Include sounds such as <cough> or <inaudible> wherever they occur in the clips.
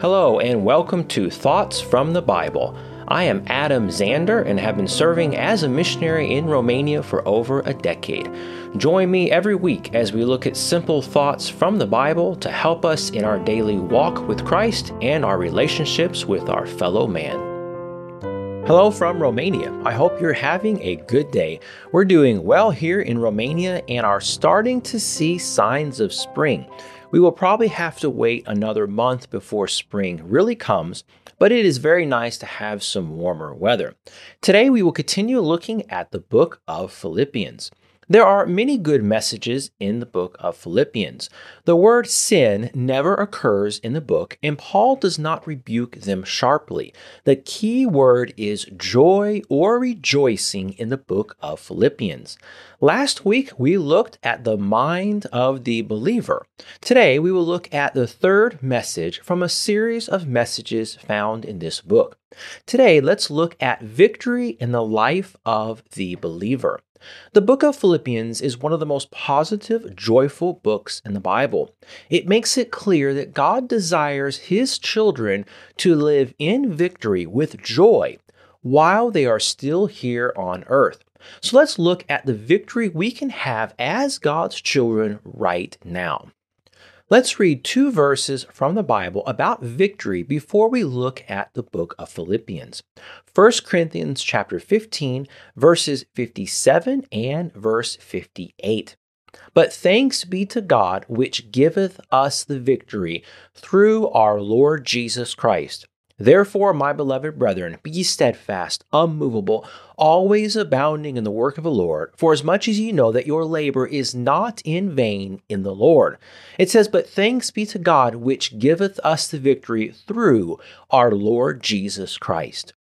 Hello, and welcome to Thoughts from the Bible. I am Adam Zander and have been serving as a missionary in Romania for over a decade. Join me every week as we look at simple thoughts from the Bible to help us in our daily walk with Christ and our relationships with our fellow man. Hello from Romania. I hope you're having a good day. We're doing well here in Romania and are starting to see signs of spring. We will probably have to wait another month before spring really comes, but it is very nice to have some warmer weather. Today we will continue looking at the book of Philippians. There are many good messages in the book of Philippians. The word sin never occurs in the book, and Paul does not rebuke them sharply. The key word is joy or rejoicing in the book of Philippians. Last week, we looked at the mind of the believer. Today, we will look at the third message from a series of messages found in this book. Today, let's look at victory in the life of the believer. The book of Philippians is one of the most positive, joyful books in the Bible. It makes it clear that God desires His children to live in victory with joy while they are still here on earth. So let's look at the victory we can have as God's children right now. Let's read two verses from the Bible about victory before we look at the book of Philippians. 1 Corinthians chapter 15 verses 57 and verse 58. But thanks be to God which giveth us the victory through our Lord Jesus Christ Therefore, my beloved brethren, be steadfast, unmovable, always abounding in the work of the Lord, for as much as ye know that your labor is not in vain in the Lord. It says, But thanks be to God which giveth us the victory through our Lord Jesus Christ.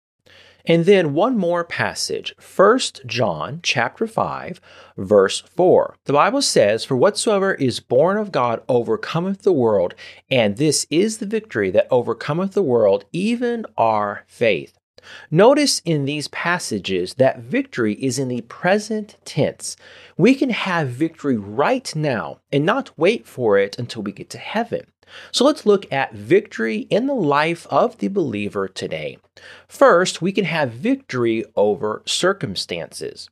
And then one more passage, 1 John chapter 5, verse 4. The Bible says, For whatsoever is born of God overcometh the world, and this is the victory that overcometh the world, even our faith. Notice in these passages that victory is in the present tense. We can have victory right now and not wait for it until we get to heaven. So let's look at victory in the life of the believer today. First, we can have victory over circumstances.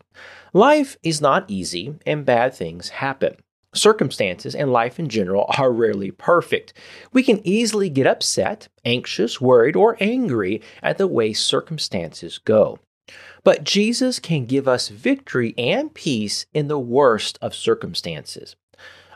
Life is not easy and bad things happen. Circumstances and life in general <laughs> are rarely perfect. We can easily get upset, anxious, worried, or angry at the way circumstances go. But Jesus can give us victory and peace in the worst of circumstances.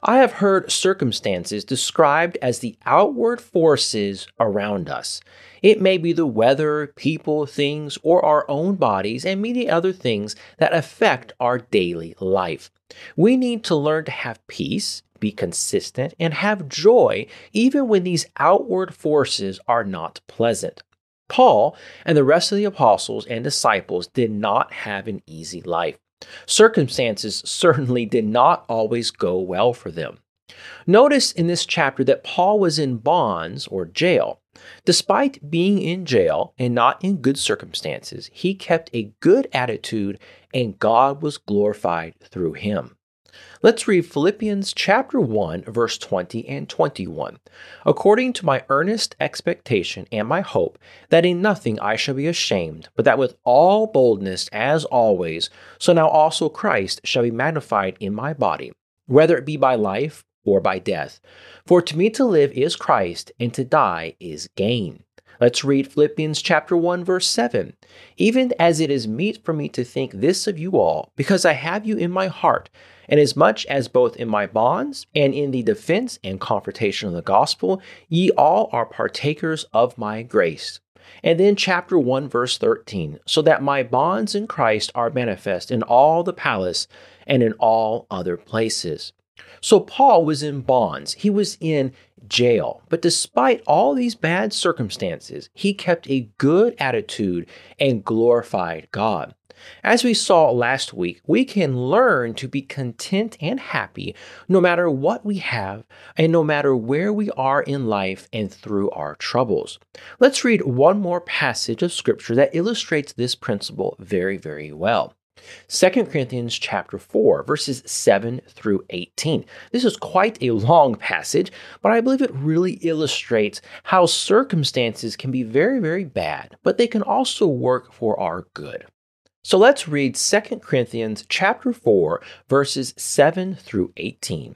I have heard circumstances described as the outward forces around us. It may be the weather, people, things, or our own bodies, and many other things that affect our daily life. We need to learn to have peace, be consistent, and have joy even when these outward forces are not pleasant. Paul and the rest of the apostles and disciples did not have an easy life. Circumstances certainly did not always go well for them. Notice in this chapter that Paul was in bonds or jail. Despite being in jail and not in good circumstances, he kept a good attitude and God was glorified through him. Let's read Philippians chapter 1 verse 20 and 21. According to my earnest expectation and my hope that in nothing I shall be ashamed, but that with all boldness as always, so now also Christ shall be magnified in my body, whether it be by life or by death. For to me to live is Christ, and to die is gain. Let's read Philippians chapter 1 verse 7. Even as it is meet for me to think this of you all, because I have you in my heart, and as much as both in my bonds and in the defense and confrontation of the gospel, ye all are partakers of my grace. And then chapter 1 verse 13, so that my bonds in Christ are manifest in all the palace and in all other places. So Paul was in bonds, he was in jail. But despite all these bad circumstances, he kept a good attitude and glorified God. As we saw last week, we can learn to be content and happy no matter what we have and no matter where we are in life and through our troubles. Let's read one more passage of Scripture that illustrates this principle very, very well. 2 Corinthians chapter 4 verses 7 through 18. This is quite a long passage, but I believe it really illustrates how circumstances can be very very bad, but they can also work for our good. So let's read 2 Corinthians chapter 4 verses 7 through 18.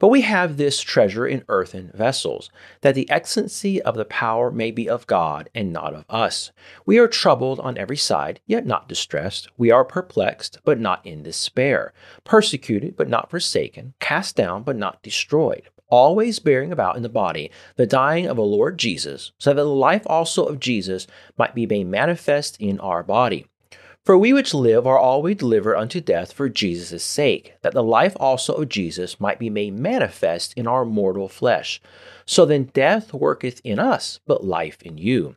But we have this treasure in earthen vessels, that the excellency of the power may be of God and not of us. We are troubled on every side, yet not distressed. We are perplexed, but not in despair. Persecuted, but not forsaken. Cast down, but not destroyed. Always bearing about in the body the dying of the Lord Jesus, so that the life also of Jesus might be made manifest in our body. For we which live are always delivered unto death for Jesus' sake, that the life also of Jesus might be made manifest in our mortal flesh. So then death worketh in us, but life in you.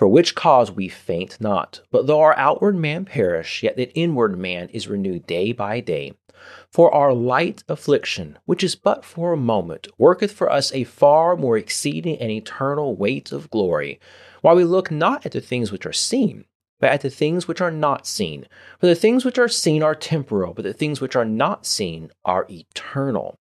For which cause we faint not, but though our outward man perish, yet the inward man is renewed day by day. For our light affliction, which is but for a moment, worketh for us a far more exceeding and eternal weight of glory while we look not at the things which are seen, but at the things which are not seen. For the things which are seen are temporal, but the things which are not seen are eternal.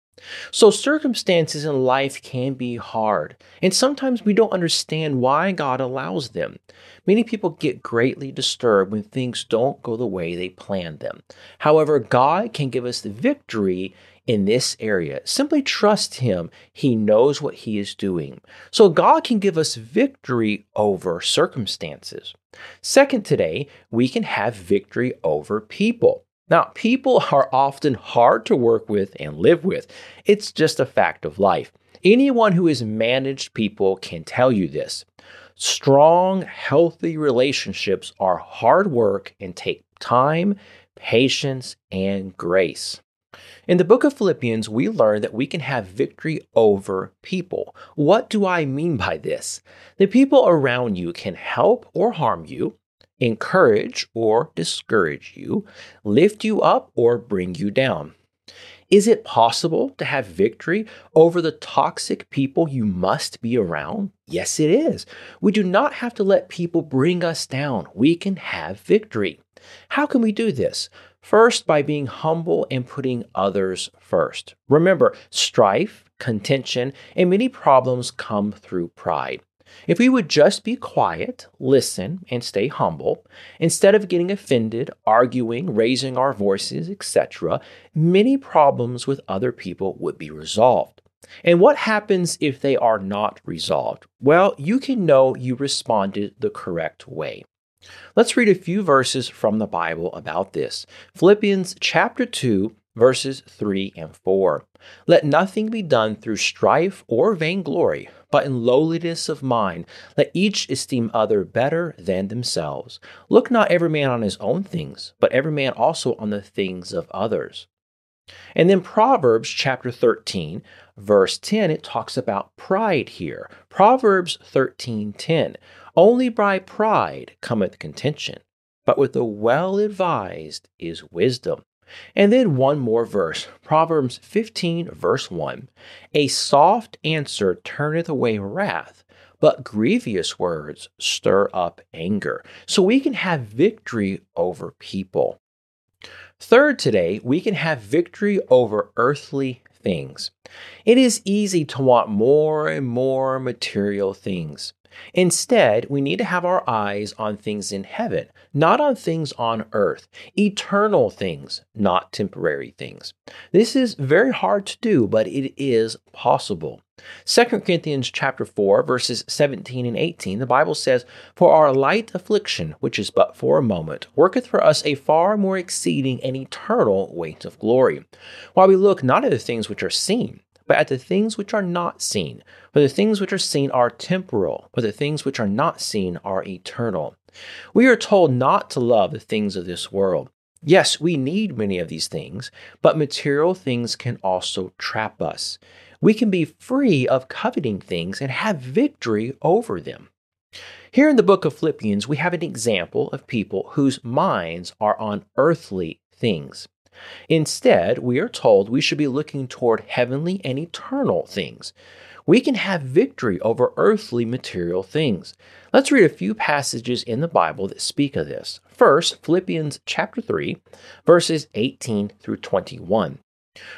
So, circumstances in life can be hard, and sometimes we don't understand why God allows them. Many people get greatly disturbed when things don't go the way they planned them. However, God can give us the victory in this area. Simply trust Him. He knows what He is doing. So God can give us victory over circumstances. Second, today, we can have victory over people. Now, people are often hard to work with and live with. It's just a fact of life. Anyone who has managed people can tell you this. Strong, healthy relationships are hard work and take time, patience, and grace. In the book of Philippians, we learn that we can have victory over people. What do I mean by this? The people around you can help or harm you, encourage or discourage you, lift you up or bring you down. Is it possible to have victory over the toxic people you must be around? Yes, it is. We do not have to let people bring us down. We can have victory. How can we do this? First, by being humble and putting others first. Remember, strife, contention, and many problems come through pride. If we would just be quiet, listen, and stay humble, instead of getting offended, arguing, raising our voices, etc., many problems with other people would be resolved. And what happens if they are not resolved? Well, you can know you responded the correct way. Let's read a few verses from the Bible about this. Philippians chapter 2, verses 3 and 4. Let nothing be done through strife or vainglory, but in lowliness of mind. Let each esteem other better than themselves. Look not every man on his own things, but every man also on the things of others. And then Proverbs chapter 13, verse 10, it talks about pride here. Proverbs 13:10. Only by pride cometh contention, but with the well advised is wisdom. And then one more verse, Proverbs 15, verse 1. A soft answer turneth away wrath, but grievous words stir up anger. So we can have victory over people. Third, today, we can have victory over earthly things. It is easy to want more and more material things. Instead, we need to have our eyes on things in heaven, not on things on earth, eternal things, not temporary things. This is very hard to do, but it is possible. 2 Corinthians chapter 4 verses 17 and 18 the Bible says for our light affliction which is but for a moment worketh for us a far more exceeding and eternal weight of glory while we look not at the things which are seen but at the things which are not seen. For the things which are seen are temporal, but the things which are not seen are eternal. We are told not to love the things of this world. Yes, we need many of these things, but material things can also trap us. we can be free of coveting things and have victory over them. Here in the book of Philippians, we have an example of people whose minds are on earthly things. Instead, we are told we should be looking toward heavenly and eternal things. We can have victory over earthly material things. Let's read a few passages in the Bible that speak of this. First, Philippians chapter 3, verses 18 through 21.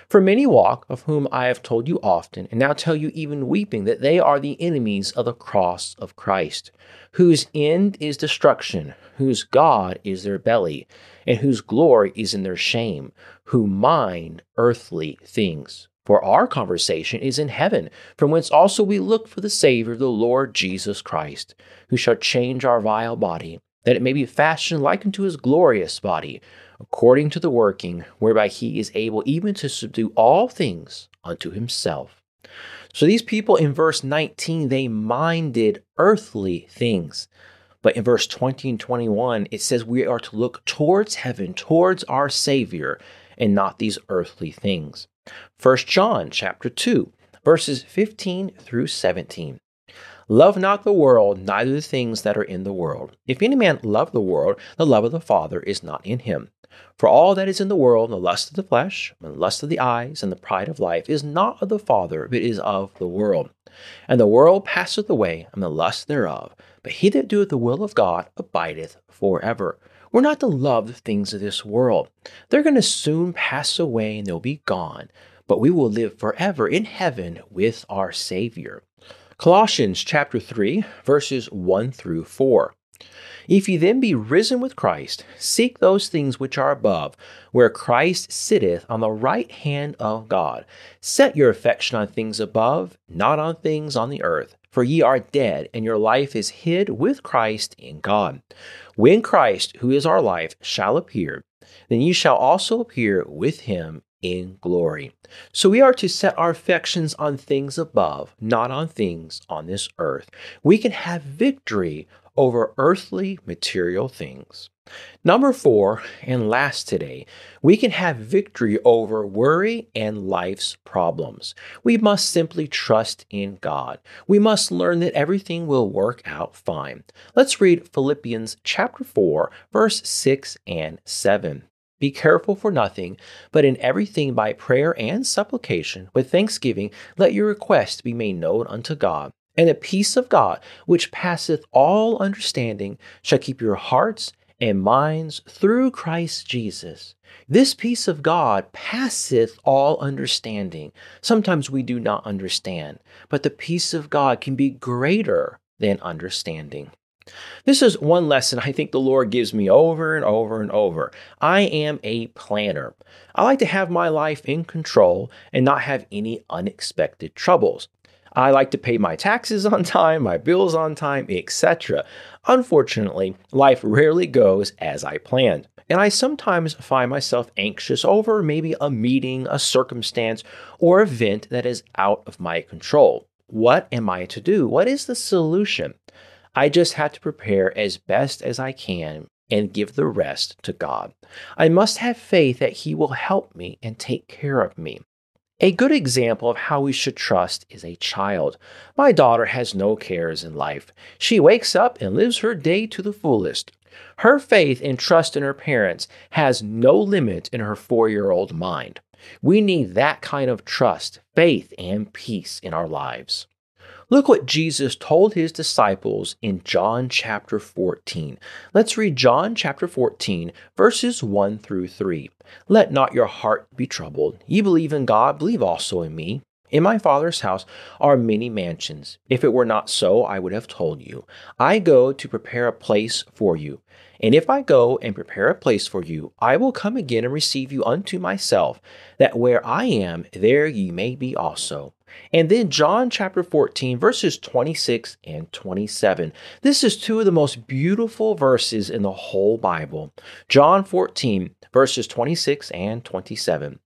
For many walk, of whom I have told you often, and now tell you even weeping, that they are the enemies of the cross of Christ, whose end is destruction, whose God is their belly, and whose glory is in their shame, who mind earthly things. For our conversation is in heaven, from whence also we look for the Savior, the Lord Jesus Christ, who shall change our vile body, that it may be fashioned like unto his glorious body according to the working whereby he is able even to subdue all things unto himself. So these people in verse 19, they minded earthly things. But in verse 20 and 21, it says we are to look towards heaven, towards our Savior, and not these earthly things. 1 John chapter 2, verses 15 through 17. Love not the world, neither the things that are in the world. If any man love the world, the love of the Father is not in him. For all that is in the world, the lust of the flesh, and the lust of the eyes, and the pride of life, is not of the Father, but is of the world. And the world passeth away, and the lust thereof. But he that doeth the will of God abideth forever. We're not to love the things of this world. They're going to soon pass away and they'll be gone. But we will live forever in heaven with our Savior. Colossians chapter 3, verses 1 through 4. If ye then be risen with Christ, seek those things which are above, where Christ sitteth on the right hand of God. Set your affection on things above, not on things on the earth. For ye are dead, and your life is hid with Christ in God. When Christ, who is our life, shall appear, then ye shall also appear with him in glory. So we are to set our affections on things above, not on things on this earth. We can have victory over earthly material things. Number four, and last today, we can have victory over worry and life's problems. We must simply trust in God. We must learn that everything will work out fine. Let's read Philippians chapter 4, verse 6 and 7. Be careful for nothing, but in everything by prayer and supplication, with thanksgiving, let your requests be made known unto God. And the peace of God, which passeth all understanding, shall keep your hearts and minds through Christ Jesus. This peace of God passeth all understanding. Sometimes we do not understand, but the peace of God can be greater than understanding. This is one lesson I think the Lord gives me over and over and over. I am a planner. I like to have my life in control and not have any unexpected troubles. I like to pay my taxes on time, my bills on time, etc. Unfortunately, life rarely goes as I planned. And I sometimes find myself anxious over maybe a meeting, a circumstance, or event that is out of my control. What am I to do? What is the solution? I just have to prepare as best as I can and give the rest to God. I must have faith that He will help me and take care of me. A good example of how we should trust is a child. My daughter has no cares in life. She wakes up and lives her day to the fullest. Her faith and trust in her parents has no limit in her four year old mind. We need that kind of trust, faith, and peace in our lives. Look what Jesus told his disciples in John chapter 14. Let's read John chapter 14, verses 1 through 3. Let not your heart be troubled. Ye believe in God, believe also in me. In my Father's house are many mansions. If it were not so, I would have told you. I go to prepare a place for you. And if I go and prepare a place for you, I will come again and receive you unto myself, that where I am, there ye may be also. And then John chapter 14, verses 26 and 27. This is two of the most beautiful verses in the whole Bible. John 14, verses 26 and 27.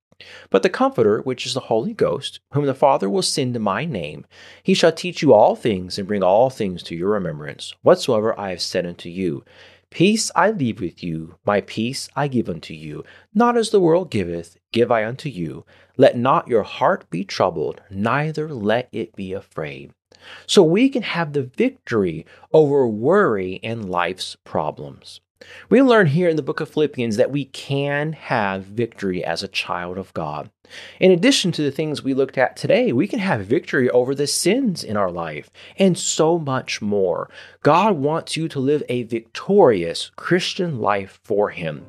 But the Comforter, which is the Holy Ghost, whom the Father will send in my name, he shall teach you all things and bring all things to your remembrance, whatsoever I have said unto you. Peace I leave with you, my peace I give unto you. Not as the world giveth, give I unto you. Let not your heart be troubled, neither let it be afraid. So we can have the victory over worry and life's problems. We learn here in the book of Philippians that we can have victory as a child of God. In addition to the things we looked at today, we can have victory over the sins in our life and so much more. God wants you to live a victorious Christian life for Him.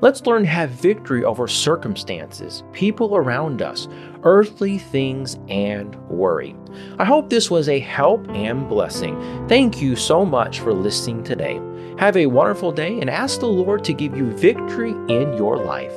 Let's learn to have victory over circumstances, people around us, earthly things, and worry. I hope this was a help and blessing. Thank you so much for listening today. Have a wonderful day and ask the Lord to give you victory in your life.